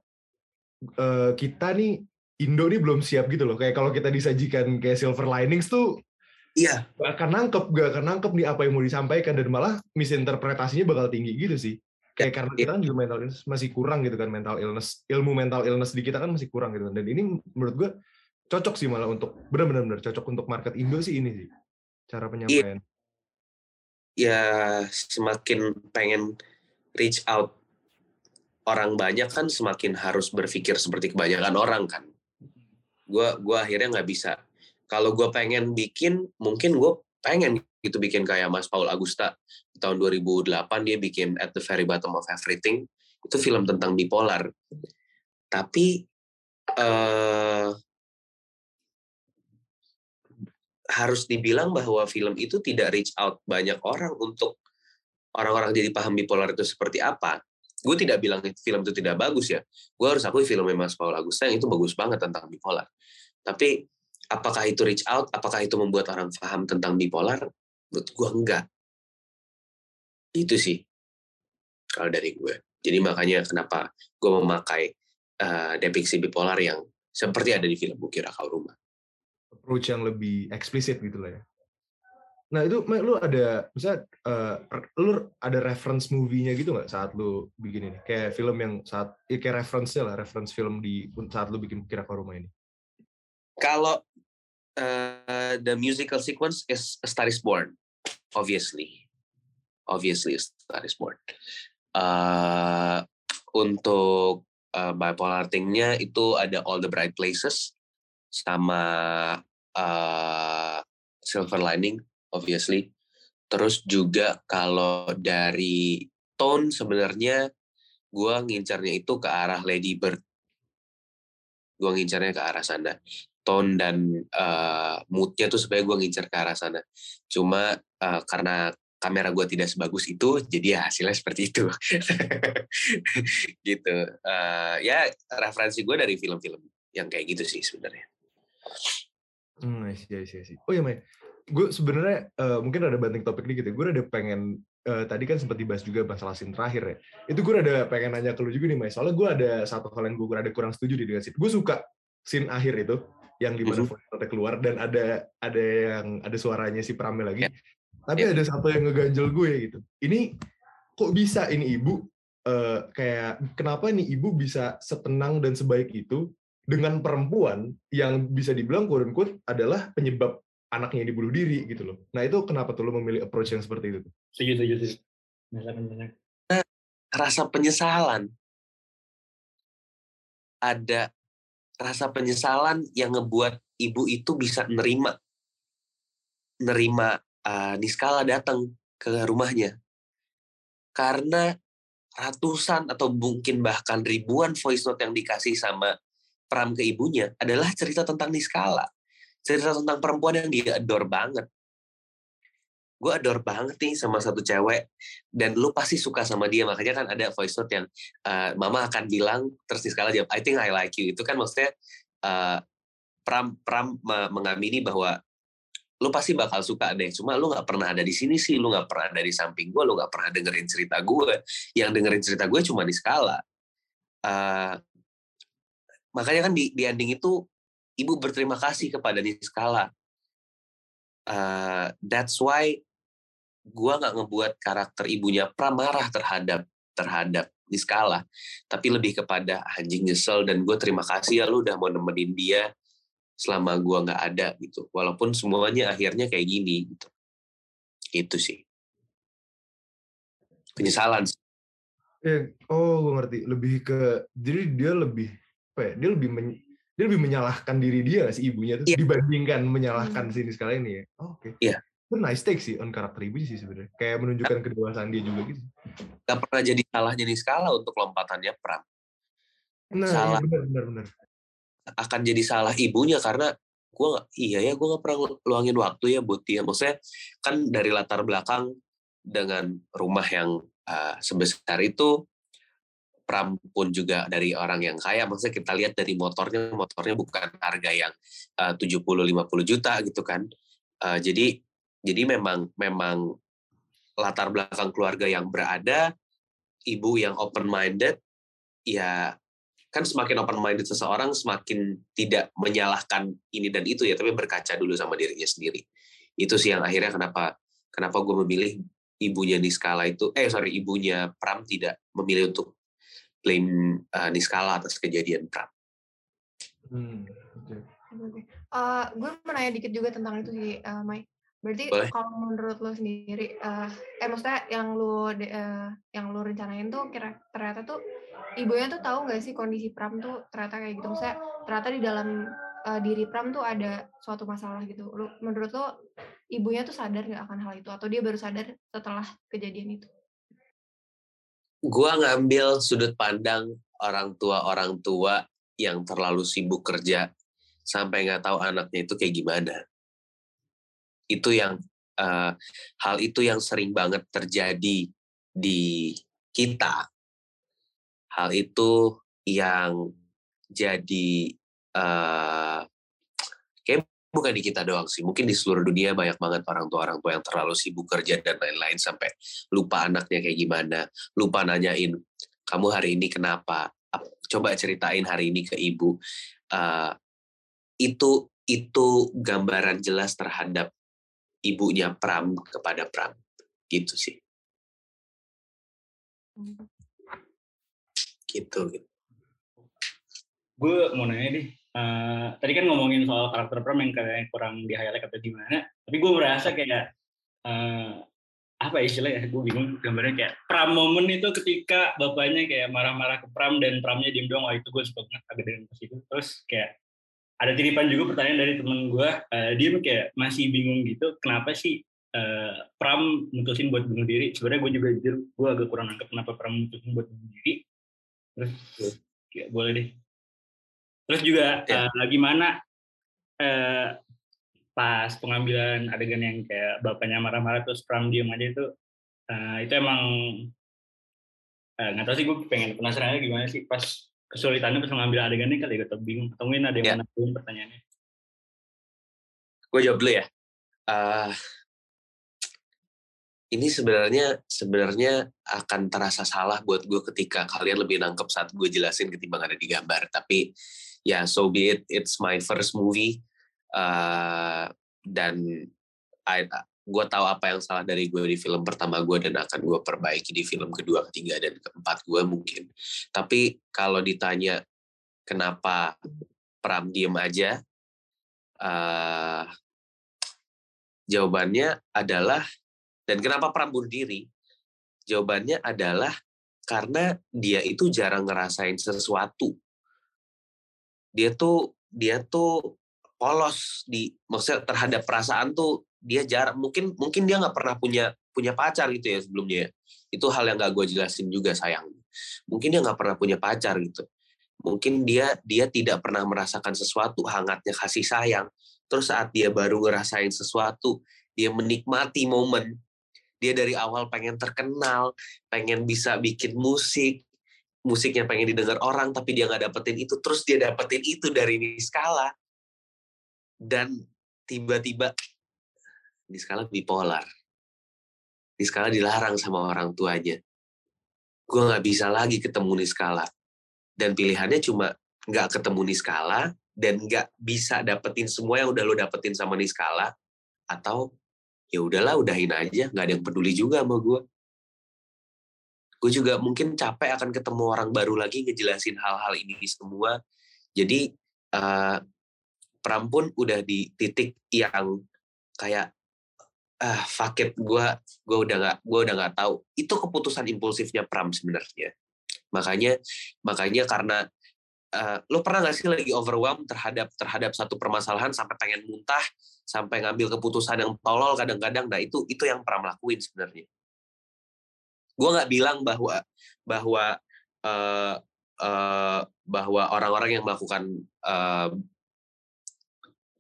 uh, kita nih Indo nih belum siap gitu loh. Kayak kalau kita disajikan kayak silver linings tuh Iya. Gak akan nangkep, gak akan nangkep nih apa yang mau disampaikan dan malah misinterpretasinya bakal tinggi gitu sih. Kayak ya, karena kita kan juga mental illness masih kurang gitu kan mental illness, ilmu mental illness di kita kan masih kurang gitu kan. Dan ini menurut gue cocok sih malah untuk benar-benar cocok untuk market Indo sih ini sih cara iya. penyampaian. Ya semakin pengen reach out orang banyak kan semakin harus berpikir seperti kebanyakan orang kan gue gua akhirnya nggak bisa kalau gue pengen bikin mungkin gue pengen gitu bikin kayak Mas Paul Agusta tahun 2008 dia bikin At the Very Bottom of Everything. Itu film tentang bipolar. Tapi uh, harus dibilang bahwa film itu tidak reach out banyak orang untuk orang-orang jadi paham bipolar itu seperti apa. Gue tidak bilang film itu tidak bagus ya. Gue harus akui film Mas Paul Agusta yang itu bagus banget tentang bipolar. Tapi apakah itu reach out? Apakah itu membuat orang paham tentang bipolar? Menurut gue enggak. Itu sih kalau dari gue. Jadi makanya kenapa gue memakai uh, depiksi bipolar yang seperti ada di film Bukira Kau Rumah. Approach yang lebih eksplisit gitu lah ya. Nah itu lu ada, misalnya uh, lu ada reference movie-nya gitu nggak saat lu bikin ini? Kayak film yang saat, ya kayak reference-nya lah, reference film di saat lu bikin Bukira Kau Rumah ini kalau uh, the musical sequence is A Star Is Born, obviously, obviously A Star Is Born. Uh, untuk uh, bipolar thing-nya itu ada All the Bright Places sama uh, Silver Lining obviously. Terus juga kalau dari tone sebenarnya gue ngincarnya itu ke arah Lady Bird. Gue ngincarnya ke arah sana. Tone dan uh, moodnya tuh supaya gue ngincar ke arah sana. Cuma uh, karena kamera gue tidak sebagus itu, jadi ya hasilnya seperti itu. gitu. Uh, ya referensi gue dari film-film yang kayak gitu sih sebenarnya. Hmm, iya, iya, iya. Oh iya, Mai. Gue sebenarnya uh, mungkin ada banting topik dikit ya. Gue ada pengen uh, tadi kan sempat dibahas juga masalah scene terakhir ya. Itu gue ada pengen nanya ke lu juga nih, Mai. Soalnya gue ada satu hal yang gue ada kurang setuju di dengan scene. Gue suka scene akhir itu yang di mana mm -hmm. keluar dan ada ada yang ada suaranya si Pramil lagi. Yeah. Tapi yeah. ada satu yang ngeganjel gue gitu. Ini kok bisa ini ibu uh, kayak kenapa nih ibu bisa setenang dan sebaik itu dengan perempuan yang bisa dibilang quote unquote adalah penyebab anaknya dibunuh diri gitu loh. Nah itu kenapa tuh lo memilih approach yang seperti itu? Setuju, setuju, setuju. Nah, rasa penyesalan. Ada rasa penyesalan yang ngebuat ibu itu bisa nerima nerima uh, Niskala datang ke rumahnya. Karena ratusan atau mungkin bahkan ribuan voice note yang dikasih sama Pram ke ibunya adalah cerita tentang Niskala. Cerita tentang perempuan yang dia adore banget. Gue adore banget nih sama satu cewek dan lu pasti suka sama dia makanya kan ada voice note yang uh, mama akan bilang terus Niskala jawab I think I like you itu kan maksudnya uh, Pram Pram mengamini bahwa lu pasti bakal suka deh. Cuma lu nggak pernah ada di sini sih, lu nggak pernah ada di samping gue, lu nggak pernah dengerin cerita gue. Yang dengerin cerita gue cuma di skala. Uh, makanya kan di, di ending itu ibu berterima kasih kepada Niskala. Uh, that's why gue nggak ngebuat karakter ibunya pramarah terhadap terhadap Niskala, tapi lebih kepada anjing nyesel dan gue terima kasih ya lu udah mau nemenin dia selama gua nggak ada gitu walaupun semuanya akhirnya kayak gini gitu itu sih penyesalan ya oh gue ngerti lebih ke jadi dia lebih apa ya dia lebih men, dia lebih menyalahkan diri dia si ibunya tuh yeah. dibandingkan menyalahkan hmm. sini sekali ini ya oh, oke okay. iya yeah. Itu nice take sih on karakter ibunya sih sebenarnya. Kayak menunjukkan kedewasaan dia juga gitu. Gak pernah jadi salah jadi skala untuk lompatannya Pram nah iya, salah. benar benar benar. Akan jadi salah ibunya karena gue iya ya gue gak pernah luangin waktu ya buat dia. Maksudnya kan dari latar belakang dengan rumah yang uh, sebesar itu Pram pun juga dari orang yang kaya. Maksudnya kita lihat dari motornya motornya bukan harga yang uh, 70 50 juta gitu kan. Uh, jadi jadi memang memang latar belakang keluarga yang berada ibu yang open minded ya kan semakin open minded seseorang semakin tidak menyalahkan ini dan itu ya tapi berkaca dulu sama dirinya sendiri itu sih yang akhirnya kenapa kenapa gue memilih ibunya Niskala itu eh sorry ibunya Pram tidak memilih untuk blame uh, Niskala atas kejadian Pram. Hmm, okay. Uh, gue mau nanya dikit juga tentang itu sih, uh, Mai. Berarti Boleh. kalau menurut lo sendiri, uh, eh maksudnya yang lo uh, yang lo rencanain tuh kira ternyata tuh ibunya tuh tahu nggak sih kondisi Pram tuh ternyata kayak gitu. Maksudnya ternyata di dalam uh, diri Pram tuh ada suatu masalah gitu. Lo, menurut lo ibunya tuh sadar nggak akan hal itu atau dia baru sadar setelah kejadian itu? Gua ngambil sudut pandang orang tua orang tua yang terlalu sibuk kerja sampai nggak tahu anaknya itu kayak gimana itu yang uh, hal itu yang sering banget terjadi di kita. Hal itu yang jadi uh, kayak bukan di kita doang sih mungkin di seluruh dunia banyak banget orang tua orang tua yang terlalu sibuk kerja dan lain-lain sampai lupa anaknya kayak gimana lupa nanyain kamu hari ini kenapa? Coba ceritain hari ini ke ibu. Uh, itu itu gambaran jelas terhadap ibunya Pram kepada Pram. Gitu sih. Gitu, gitu. gue mau nanya deh uh, tadi kan ngomongin soal karakter Pram yang kayak kurang di highlight atau gimana tapi gue merasa kayak uh, apa istilahnya gue bingung gambarnya kayak pram momen itu ketika bapaknya kayak marah-marah ke pram dan pramnya diem doang wah itu gue suka banget agak dengan itu. Terus kayak ada titipan juga pertanyaan dari temen gue uh, dia kayak masih bingung gitu kenapa sih uh, pram mutusin buat bunuh diri? Sebenarnya gue juga jujur gue agak kurang nangkep kenapa pram mutusin buat bunuh diri. Terus ya, boleh deh. Terus juga ya. uh, gimana uh, pas pengambilan adegan yang kayak bapaknya marah-marah terus Pram diem aja itu uh, itu emang nggak uh, tahu sih gue pengen penasaran aja gimana sih pas kesulitannya pas mengambil adegan ini kali gue bingung atau mungkin ada yang yeah. mana pertanyaannya. Gue jawab dulu ya. Uh, ini sebenarnya sebenarnya akan terasa salah buat gue ketika kalian lebih nangkep saat gue jelasin ketimbang ada di gambar. Tapi ya so be it. It's my first movie. Uh, dan gue tahu apa yang salah dari gue di film pertama gue dan akan gue perbaiki di film kedua, ketiga dan keempat gue mungkin. Tapi kalau ditanya kenapa Pram diem aja, uh, jawabannya adalah dan kenapa Pram bunuh diri? Jawabannya adalah karena dia itu jarang ngerasain sesuatu. Dia tuh dia tuh polos di maksudnya terhadap perasaan tuh dia jarang mungkin mungkin dia nggak pernah punya punya pacar gitu ya sebelumnya ya. itu hal yang gak gue jelasin juga sayang. Mungkin dia nggak pernah punya pacar gitu. Mungkin dia dia tidak pernah merasakan sesuatu hangatnya kasih sayang. Terus saat dia baru ngerasain sesuatu dia menikmati momen. Dia dari awal pengen terkenal pengen bisa bikin musik. Musiknya pengen didengar orang tapi dia nggak dapetin itu. Terus dia dapetin itu dari skala. Dan tiba-tiba di skala bipolar. Di skala dilarang sama orang tuanya. Gue nggak bisa lagi ketemu di skala. Dan pilihannya cuma nggak ketemu di skala dan nggak bisa dapetin semua yang udah lo dapetin sama di skala atau ya udahlah udahin aja nggak ada yang peduli juga sama gue gue juga mungkin capek akan ketemu orang baru lagi ngejelasin hal-hal ini semua. Jadi uh, Pram pun udah di titik yang kayak ah fuck gue gue udah nggak gue udah nggak tahu. Itu keputusan impulsifnya Pram sebenarnya. Makanya makanya karena uh, lo pernah nggak sih lagi overwhelmed terhadap terhadap satu permasalahan sampai pengen muntah sampai ngambil keputusan yang tolol kadang-kadang? Nah itu itu yang Pram lakuin sebenarnya. Gue nggak bilang bahwa bahwa uh, uh, bahwa orang-orang yang melakukan uh,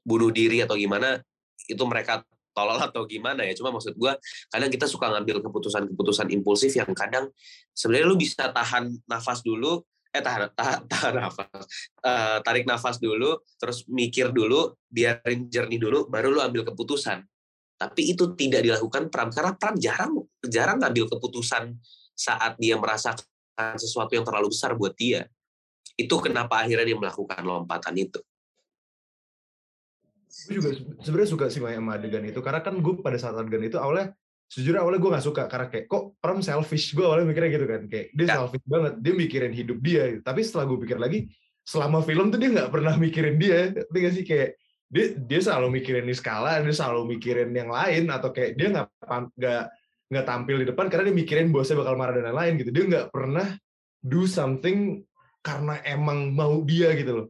bunuh diri atau gimana itu mereka tolol atau gimana ya. Cuma maksud gue kadang kita suka ngambil keputusan-keputusan impulsif yang kadang sebenarnya lu bisa tahan nafas dulu eh tahan tahan, tahan nafas uh, tarik nafas dulu terus mikir dulu biarin jernih dulu baru lu ambil keputusan. Tapi itu tidak dilakukan Pram karena Pram jarang jarang ngambil keputusan saat dia merasakan sesuatu yang terlalu besar buat dia. Itu kenapa akhirnya dia melakukan lompatan itu gue juga sebenarnya suka sih sama adegan itu. Karena kan gue pada saat adegan itu awalnya sejujurnya awalnya gue gak suka. Karena kayak kok Pram selfish? Gue awalnya mikirnya gitu kan. Kayak dia ya. selfish banget. Dia mikirin hidup dia. Tapi setelah gue pikir lagi selama film tuh dia nggak pernah mikirin dia. Tapi gak sih? Kayak dia dia selalu mikirin di skala dia selalu mikirin yang lain atau kayak dia nggak nggak nggak tampil di depan karena dia mikirin bosnya bakal marah dan lain-lain gitu. Dia nggak pernah do something karena emang mau dia gitu loh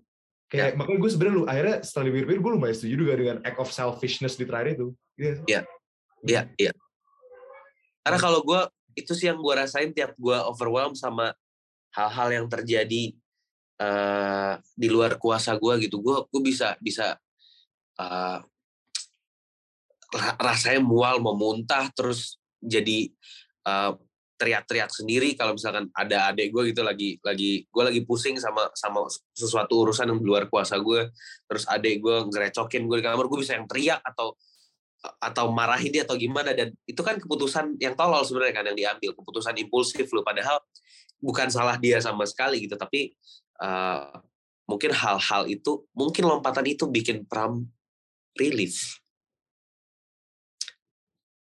kayak ya. makanya gue sebenarnya lu akhirnya setelah dipikir-pikir gue lumayan setuju juga dengan act of selfishness di terakhir itu. Iya. Iya. Iya ya. karena kalau gue itu sih yang gue rasain tiap gue overwhelmed sama hal-hal yang terjadi uh, di luar kuasa gue gitu. Gue gue bisa bisa uh, rasanya mual mau muntah terus jadi uh, teriak-teriak sendiri kalau misalkan ada adik gue gitu lagi lagi gue lagi pusing sama sama sesuatu urusan yang luar kuasa gue terus adik gue ngerecokin gue di kamar gue bisa yang teriak atau atau marahin dia atau gimana. Dan itu kan keputusan yang tolol sebenarnya kan yang diambil. Keputusan impulsif loh. Padahal bukan salah dia sama sekali gitu. Tapi uh, mungkin hal-hal itu mungkin lompatan itu bikin pram relief.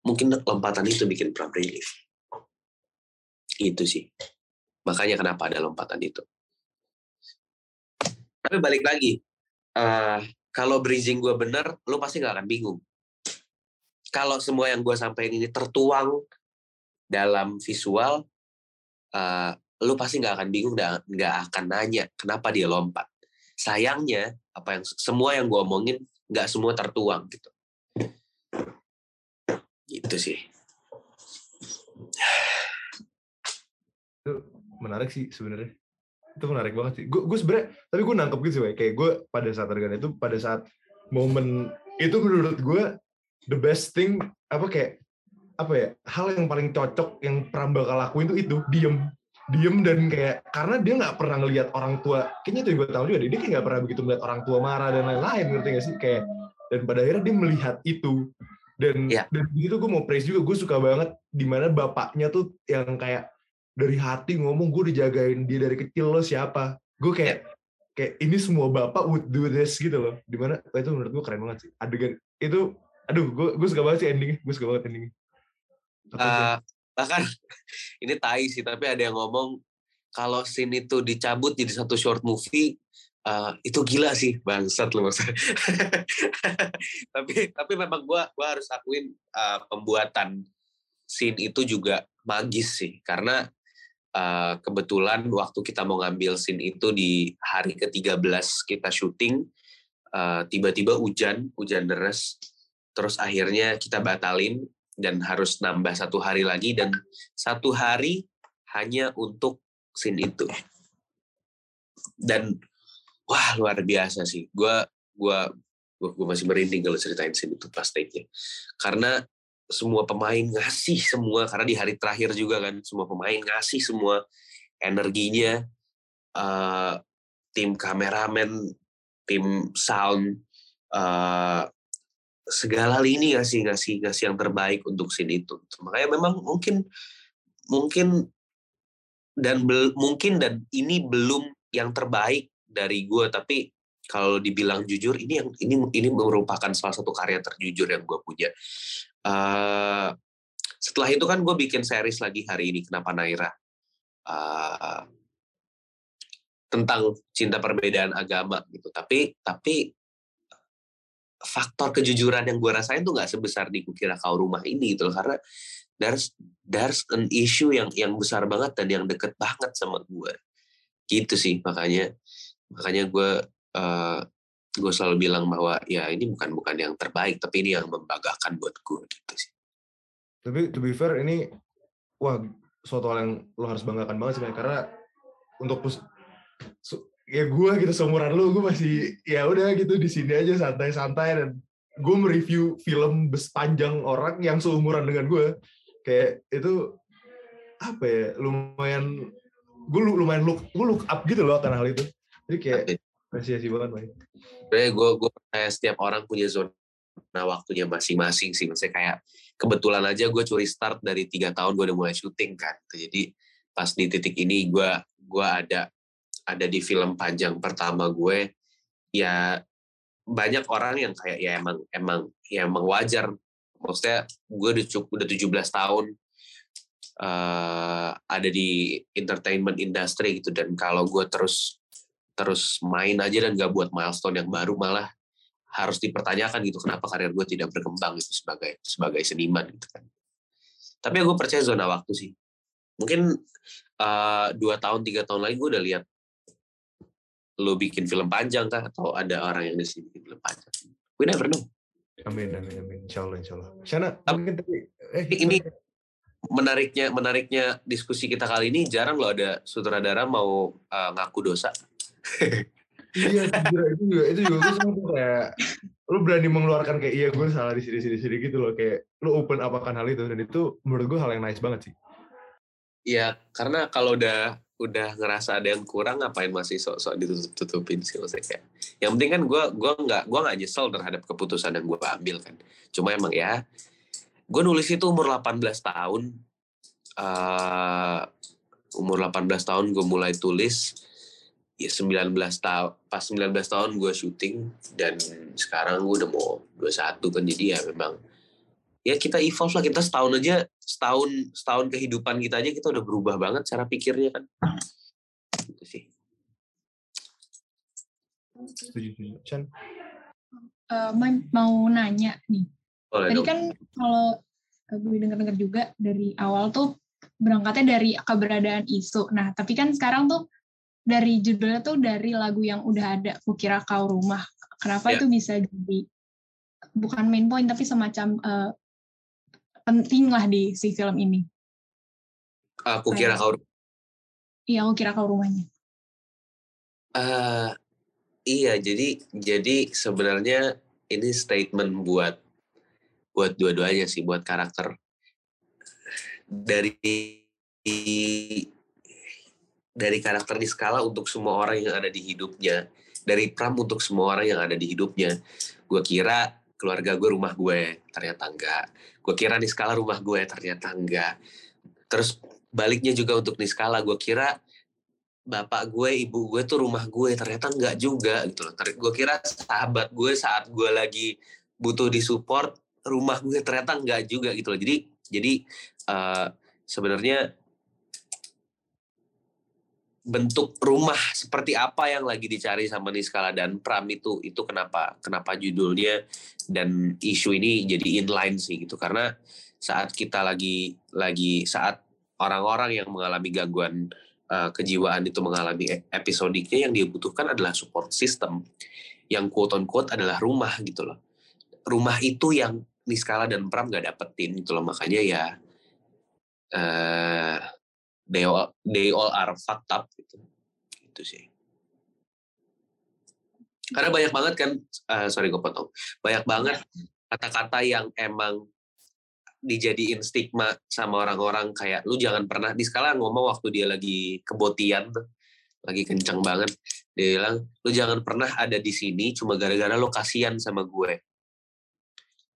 Mungkin lompatan itu bikin pram relief itu sih. Makanya kenapa ada lompatan itu. Tapi balik lagi, uh, kalau bridging gue bener, lo pasti gak akan bingung. kalau semua yang gue sampaikan ini tertuang dalam visual, uh, lu pasti nggak akan bingung dan nggak akan nanya kenapa dia lompat. Sayangnya apa yang semua yang gue omongin nggak semua tertuang gitu. Gitu sih. Itu menarik sih sebenarnya. Itu menarik banget sih. Gue gue sebenarnya tapi gue nangkep gitu sih, kayak gue pada saat tergana itu pada saat momen itu menurut gue the best thing apa kayak apa ya hal yang paling cocok yang pernah bakal lakuin itu itu diem diem dan kayak karena dia nggak pernah ngelihat orang tua kayaknya itu yang gue tahu juga dia kayak nggak pernah begitu melihat orang tua marah dan lain-lain ngerti gak sih kayak dan pada akhirnya dia melihat itu dan yeah. dan gitu gue mau praise juga gue suka banget di mana bapaknya tuh yang kayak dari hati ngomong gue dijagain dia dari kecil lo siapa? Gue kayak kayak ini semua bapak would do this gitu loh. Di mana itu menurut gue keren banget sih. Adegan itu aduh gue gue suka banget sih endingnya gue suka banget endingnya. Uh, bahkan ini tai sih tapi ada yang ngomong kalau scene itu dicabut jadi satu short movie uh, itu gila sih. Bangsat loh maksudnya. Tapi tapi memang gue gua harus akuin uh, pembuatan scene itu juga magis sih. Karena uh, kebetulan waktu kita mau ngambil scene itu di hari ke-13 kita syuting tiba-tiba uh, hujan hujan deras. Terus akhirnya kita batalin dan harus nambah satu hari lagi dan satu hari hanya untuk scene itu. Dan wah luar biasa sih. Gue gua gue masih merinding kalau ceritain scene itu pas take-nya. Karena semua pemain ngasih semua karena di hari terakhir juga kan semua pemain ngasih semua energinya. Uh, tim kameramen tim sound uh, segala lini ngasih ngasih ngasih yang terbaik untuk scene itu. Makanya memang mungkin mungkin dan bel, mungkin dan ini belum yang terbaik dari gue tapi kalau dibilang jujur ini yang ini ini merupakan salah satu karya terjujur yang gue punya uh, setelah itu kan gue bikin series lagi hari ini kenapa Naira? Uh, tentang cinta perbedaan agama gitu. Tapi tapi faktor kejujuran yang gue rasain tuh nggak sebesar di kukira kau rumah ini gitu loh. Karena there's there's an issue yang yang besar banget dan yang deket banget sama gue gitu sih makanya makanya gue uh, gue selalu bilang bahwa ya ini bukan bukan yang terbaik tapi ini yang membanggakan buat gue gitu sih. Tapi to be fair ini wah suatu hal yang lo harus banggakan banget sih karena untuk ya gue gitu seumuran lu gue masih ya udah gitu di sini aja santai-santai dan gue mereview film sepanjang orang yang seumuran dengan gue kayak itu apa ya lumayan gue lumayan look gue look up gitu loh karena hal itu. Jadi kayak apresiasi banget. Kayak gue gue kayak setiap orang punya zona waktunya masing-masing sih. Maksudnya kayak kebetulan aja gue curi start dari tiga tahun gue udah mulai syuting kan jadi pas di titik ini gue gue ada ada di film panjang pertama gue ya banyak orang yang kayak ya emang emang ya emang wajar. Maksudnya gue udah cukup udah 17 tahun uh, ada di entertainment industry gitu. Dan kalau gue terus terus main aja dan gak buat milestone yang baru malah harus dipertanyakan gitu kenapa karir gue tidak berkembang itu sebagai sebagai seniman gitu kan. Tapi gue percaya zona waktu sih. Mungkin uh, dua tahun tiga tahun lagi gue udah lihat lo bikin film panjang kah? Atau ada orang yang di sini bikin film panjang? We never know. Amin amin amin. Insya Allah insya Allah Shana mungkin tapi eh, ini menariknya menariknya diskusi kita kali ini jarang lo ada sutradara mau uh, ngaku dosa iya itu juga itu juga gue sama kayak lu berani mengeluarkan kayak iya gue salah di sini sini sini gitu loh kayak lu open apakan hal itu dan itu menurut gue hal yang nice banget sih. Iya, karena kalau udah udah ngerasa ada yang kurang ngapain masih sok-sok ditutup-tutupin sih maksudnya kayak yang penting kan gue gua nggak gua nggak nyesel terhadap keputusan yang gue ambil kan. Cuma emang ya gue nulis itu umur 18 tahun uh, umur 18 tahun gue mulai tulis ya 19 tahun pas 19 tahun gue syuting dan sekarang gue udah mau 21 kan jadi ya memang ya kita evolve lah kita setahun aja setahun setahun kehidupan kita aja kita udah berubah banget cara pikirnya kan. Gitu sih. Uh, mau nanya nih. Tadi kan kalau gue denger-denger juga dari awal tuh berangkatnya dari keberadaan isu. Nah, tapi kan sekarang tuh dari judulnya tuh dari lagu yang udah ada, Kukira Kau Rumah. Kenapa yeah. itu bisa jadi bukan main point tapi semacam uh, penting lah di si film ini. Aku kira kau. Iya, aku kira kau rumahnya. Uh, iya, jadi jadi sebenarnya ini statement buat buat dua-duanya sih, buat karakter dari dari karakter di skala untuk semua orang yang ada di hidupnya, dari Pram untuk semua orang yang ada di hidupnya. Gue kira keluarga gue rumah gue, ternyata enggak. Gue kira di skala rumah gue, ternyata enggak. Terus baliknya juga untuk di skala, gue kira bapak gue, ibu gue tuh rumah gue, ternyata enggak juga gitu loh. Gue kira sahabat gue saat gue lagi butuh disupport, rumah gue ternyata enggak juga gitu loh. Jadi jadi uh, sebenarnya bentuk rumah seperti apa yang lagi dicari sama Niskala dan Pram itu itu kenapa kenapa judulnya dan isu ini jadi inline sih gitu. Karena saat kita lagi lagi saat orang-orang yang mengalami gangguan uh, kejiwaan itu mengalami e, episodiknya yang dibutuhkan adalah support system yang quote on quote adalah rumah gitu loh. Rumah itu yang Niskala dan Pram gak dapetin gitu loh. Makanya ya uh, they all they all are fucked up gitu. Itu sih. Karena banyak banget kan uh, sorry gue potong. Banyak banget kata-kata yang emang dijadiin stigma sama orang-orang kayak lu jangan pernah di skala ngomong waktu dia lagi kebotian lagi kencang banget dia bilang lu jangan pernah ada di sini cuma gara-gara lu kasihan sama gue.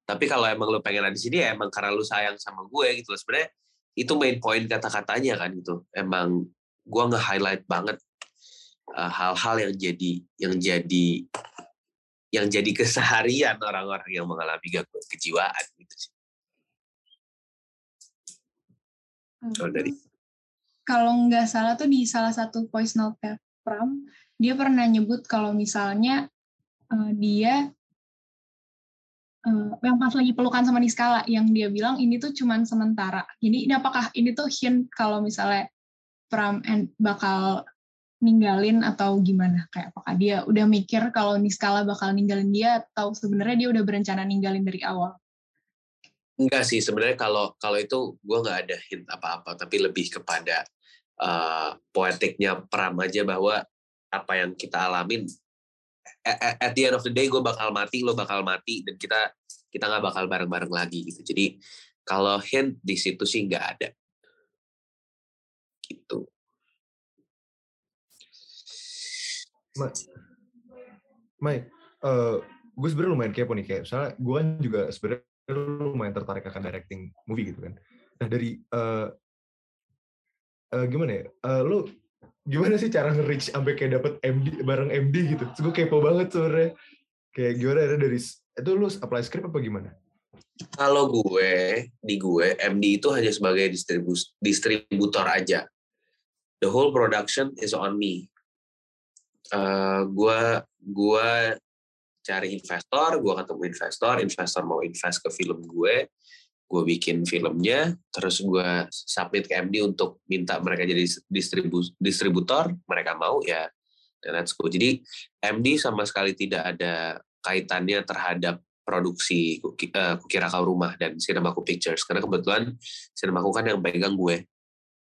Tapi kalau emang lu pengen ada di sini ya emang karena lu sayang sama gue gitu sebenarnya itu main point kata-katanya kan gitu emang gue nge-highlight banget eh, hal-hal uh, yang jadi yang jadi yang jadi keseharian orang-orang yang mengalami gangguan kejiwaan gitu sih. Kalau dari kalau nggak salah tuh di salah satu voice note Pram dia pernah nyebut kalau misalnya uh, dia uh, yang pas lagi pelukan sama Niskala yang dia bilang ini tuh cuman sementara. Jadi ini apakah ini tuh hint kalau misalnya Pram and bakal ninggalin atau gimana? Kayak apakah dia udah mikir kalau Niskala bakal ninggalin dia atau sebenarnya dia udah berencana ninggalin dari awal? Enggak sih sebenarnya kalau kalau itu gue nggak ada hint apa-apa tapi lebih kepada uh, poetiknya Pram aja bahwa apa yang kita alamin at the end of the day gue bakal mati lo bakal mati dan kita kita nggak bakal bareng-bareng lagi gitu. Jadi kalau hint di situ sih nggak ada. Gitu. Ma, Mai, uh, gue sebenarnya lumayan kepo nih kayak misalnya gue kan juga sebenarnya lumayan tertarik akan directing movie gitu kan. Nah dari uh, uh, gimana ya, uh, lo gimana sih cara nge-reach sampai kayak dapet MD bareng MD gitu? Terus gue kepo banget sebenarnya. Kayak gimana ada dari itu lu apply script apa gimana? Kalau gue di gue MD itu hanya sebagai distribu distributor aja. The whole production is on me. Uh, gue gue cari investor, gue ketemu investor, investor mau invest ke film gue, gue bikin filmnya, terus gue submit ke MD untuk minta mereka jadi distribu distributor, mereka mau ya, dan that's cool. Jadi MD sama sekali tidak ada kaitannya terhadap produksi uh, Kukira Kau Rumah dan Cinemaku Pictures, karena kebetulan Cinemaku kan yang pegang gue.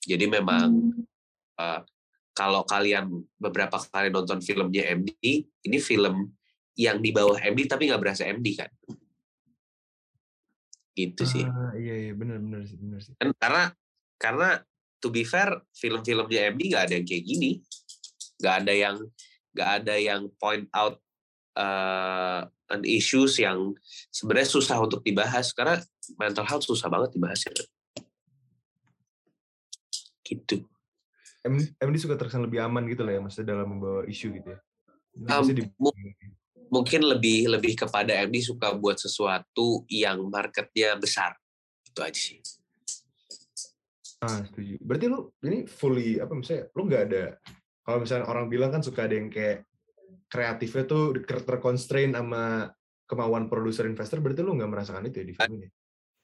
Jadi memang uh, kalau kalian beberapa kali nonton filmnya MD, ini film yang di bawah MD tapi nggak berasa MD kan gitu sih. Ah, iya iya benar benar sih benar sih. Kan karena karena to be fair film-filmnya MD nggak ada yang kayak gini, nggak ada yang nggak ada yang point out uh, an issues yang sebenarnya susah untuk dibahas karena mental health susah banget dibahas ya. Gitu. MD suka terkesan lebih aman gitu lah ya maksudnya dalam membawa isu gitu ya. Um, mungkin lebih lebih kepada MD suka buat sesuatu yang marketnya besar. Itu aja sih. Ah setuju. Berarti lu ini fully apa misalnya lu nggak ada kalau misalnya orang bilang kan suka ada yang kayak kreatifnya tuh terconstrain sama kemauan produser investor berarti lu nggak merasakan itu ya di film ini?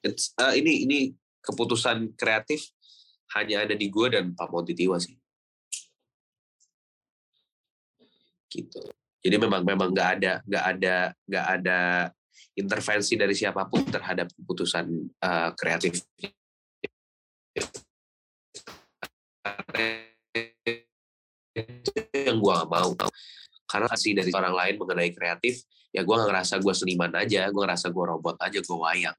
It's, uh, ini ini keputusan kreatif hanya ada di gue dan Pak Montitiwa sih. Gitu jadi memang memang nggak ada nggak ada nggak ada intervensi dari siapa pun terhadap keputusan uh, kreatif. Yang gue gak mau karena sih dari orang lain mengenai kreatif ya gue gak ngerasa gue seniman aja gue ngerasa gue robot aja gue wayang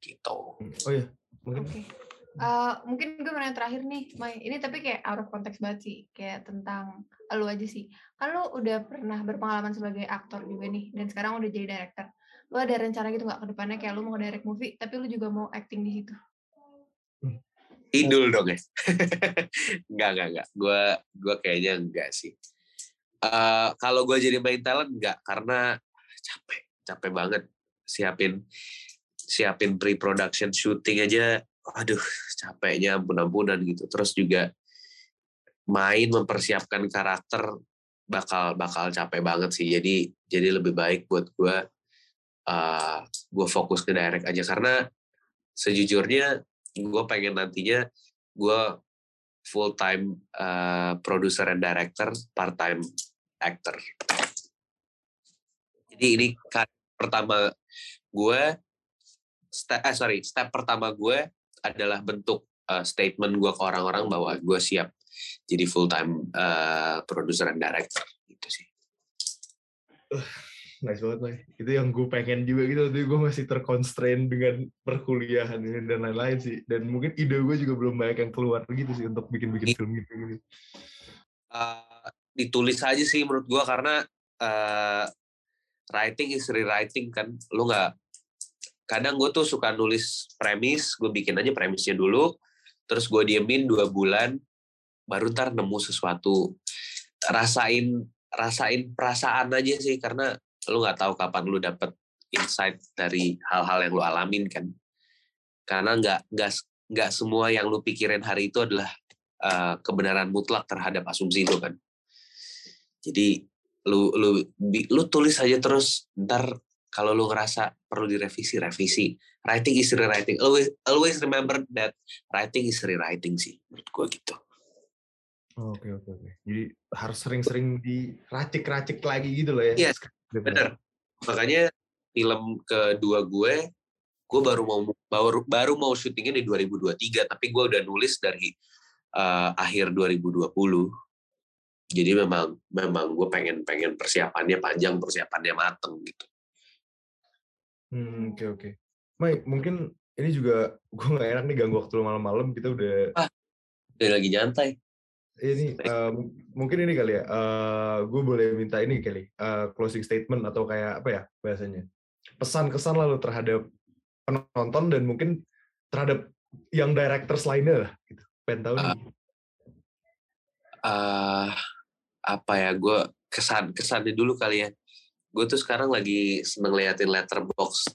gitu. Oh iya mungkin. Okay. Uh, mungkin gue mau terakhir nih, Mai. Ini tapi kayak out of context banget sih, kayak tentang lu aja sih. Kan lu udah pernah berpengalaman sebagai aktor juga nih, dan sekarang udah jadi director. Lu ada rencana gitu nggak ke depannya kayak lu mau direct movie, tapi lu juga mau acting di situ? Idul dong ya? enggak, enggak, enggak. Gue gua kayaknya enggak sih. Uh, kalau gue jadi main talent enggak, karena capek, capek banget siapin siapin pre-production shooting aja aduh capeknya ampun-ampunan gitu. Terus juga main mempersiapkan karakter bakal bakal capek banget sih. Jadi jadi lebih baik buat gue uh, gue fokus ke direct aja. Karena sejujurnya gue pengen nantinya gue full time uh, producer and director part time actor. Jadi ini pertama gue step eh sorry step pertama gue adalah bentuk uh, statement gue ke orang-orang bahwa gue siap jadi full time uh, producer dan director gitu sih. Uh, nice banget lah. Itu yang gue pengen juga gitu. Tapi gue masih terconstrain dengan perkuliahan ini dan lain-lain sih. Dan mungkin ide gue juga belum banyak yang keluar gitu sih untuk bikin-bikin film gitu. Uh, ditulis aja sih menurut gue karena uh, writing is rewriting kan. Lu nggak kadang gue tuh suka nulis premis gue bikin aja premisnya dulu terus gue diemin dua bulan baru ntar nemu sesuatu. Rasain rasain perasaan aja sih karena lu nggak tahu kapan lu dapet insight dari hal-hal yang lu alamin kan. Karena nggak nggak nggak semua yang lu pikirin hari itu adalah uh, kebenaran mutlak terhadap asumsi itu kan. Jadi lu lu lu tulis aja terus ntar kalau lu ngerasa perlu direvisi revisi. Writing is rewriting. Always always remember that writing is rewriting sih menurut gue gitu. Oke oke oke. Jadi harus sering-sering diracik-racik lagi gitu loh ya. Iya yes, bener. Makanya film kedua gue gue baru mau baru baru mau syutingnya di 2023 tapi gue udah nulis dari uh, akhir 2020 jadi memang memang gue pengen pengen persiapannya panjang persiapannya mateng gitu Hmm, oke oke. Mai, mungkin ini juga gue nggak enak nih ganggu waktu malam-malam kita udah ah, udah lagi nyantai. Ini uh, mungkin ini kali ya. Uh, gue boleh minta ini kali uh, closing statement atau kayak apa ya bahasanya? Pesan-kesan lalu terhadap penonton dan mungkin terhadap yang directors lainnya lah gitu. Pengen tahu uh, nih. Uh, apa ya gue kesan kesannya dulu kali ya gue tuh sekarang lagi seneng liatin letterbox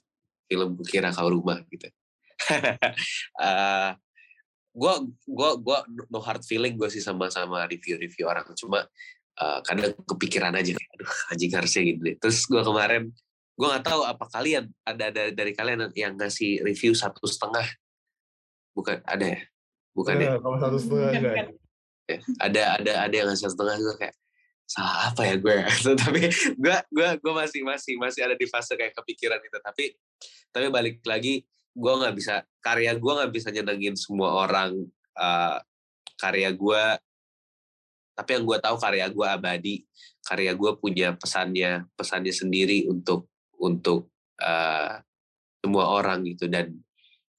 film kira kau rumah gitu. Uh, gue gue gue no hard feeling gue sih sama sama review-review orang. Cuma uh, kadang kepikiran aja. Aduh anjing harusnya gitu deh. terus gue kemarin gue nggak tahu apa kalian ada dari, dari kalian yang ngasih review satu setengah? Bukan ada ya? Bukan ya? Kalau satu setengah enggak ya, ada ada ada yang ngasih satu setengah gue kayak salah apa ya gue? Tapi gue gue gue masih masih masih ada di fase kayak kepikiran itu. Tapi tapi balik lagi gue nggak bisa karya gue nggak bisa nyenengin semua orang uh, karya gue. Tapi yang gue tahu karya gue abadi. Karya gue punya pesannya pesannya sendiri untuk untuk uh, semua orang gitu. Dan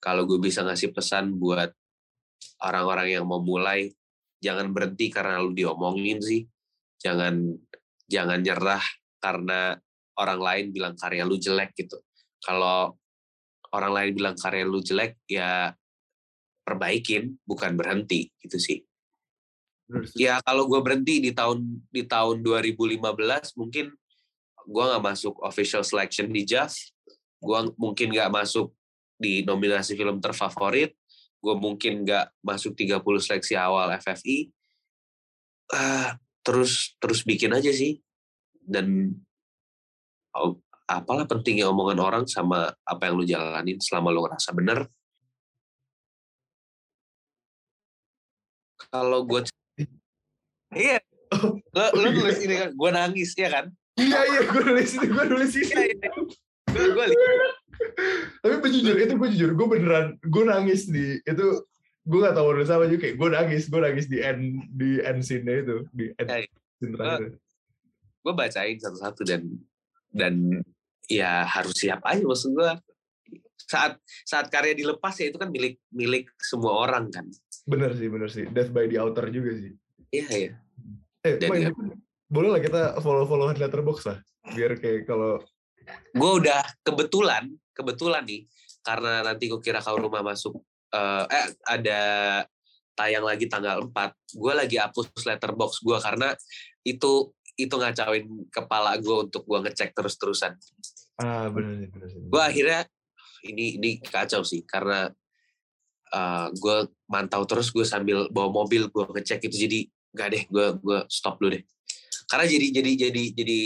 kalau gue bisa ngasih pesan buat orang-orang yang mau mulai jangan berhenti karena lu diomongin sih jangan jangan nyerah karena orang lain bilang karya lu jelek gitu. Kalau orang lain bilang karya lu jelek ya perbaikin bukan berhenti gitu sih. Ya kalau gue berhenti di tahun di tahun 2015 mungkin gue nggak masuk official selection di JAV gue mungkin nggak masuk di nominasi film terfavorit gue mungkin nggak masuk 30 seleksi awal FFI uh, terus terus bikin aja sih dan oh, apalah pentingnya omongan orang sama apa yang lu jalanin selama lu ngerasa bener. Kalau gue iya, lo, lo nulis ini kan, gue nangis ya kan? Iya iya, gue nulis ini, gue nulis ini. Iya, iya. Gue gue. Tapi jujur itu gue jujur, gue beneran, gue nangis di itu gue gak tau nulis apa juga kayak gue nangis, gue nangis di end di end scene itu di end ya, scene terakhir. Gue bacain satu-satu dan dan ya harus siap aja. Maksud gue saat saat karya dilepas ya itu kan milik milik semua orang kan. Bener sih bener sih. Death by the outer juga sih. Iya iya. Eh Dan ya. boleh lah kita follow followan letterbox lah biar kayak kalau gue udah kebetulan kebetulan nih karena nanti gue kira kau rumah masuk uh, eh ada tayang lagi tanggal 4 gue lagi hapus letterbox gue karena itu itu ngacauin kepala gue untuk gue ngecek terus-terusan. Ah benar benar. Gue akhirnya ini ini kacau sih karena uh, gue mantau terus gue sambil bawa mobil gue ngecek itu jadi gak deh gue gue stop dulu deh. Karena jadi jadi jadi jadi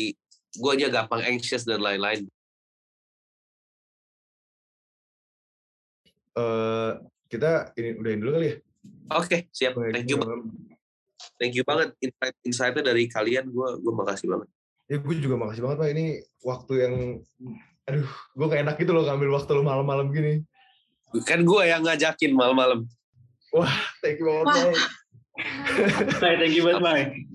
gue aja gampang anxious dan lain-lain. Uh, kita ini udahin dulu kali ya. Oke, okay, siap. Thank you thank you banget. Insight insightnya dari kalian gue gue makasih banget. Ya gue juga makasih banget pak. Ini waktu yang aduh gue gak enak gitu loh ngambil waktu lo malam-malam gini. Kan gue yang ngajakin malam-malam. Wah thank you banget Bye, thank you banget, Bye.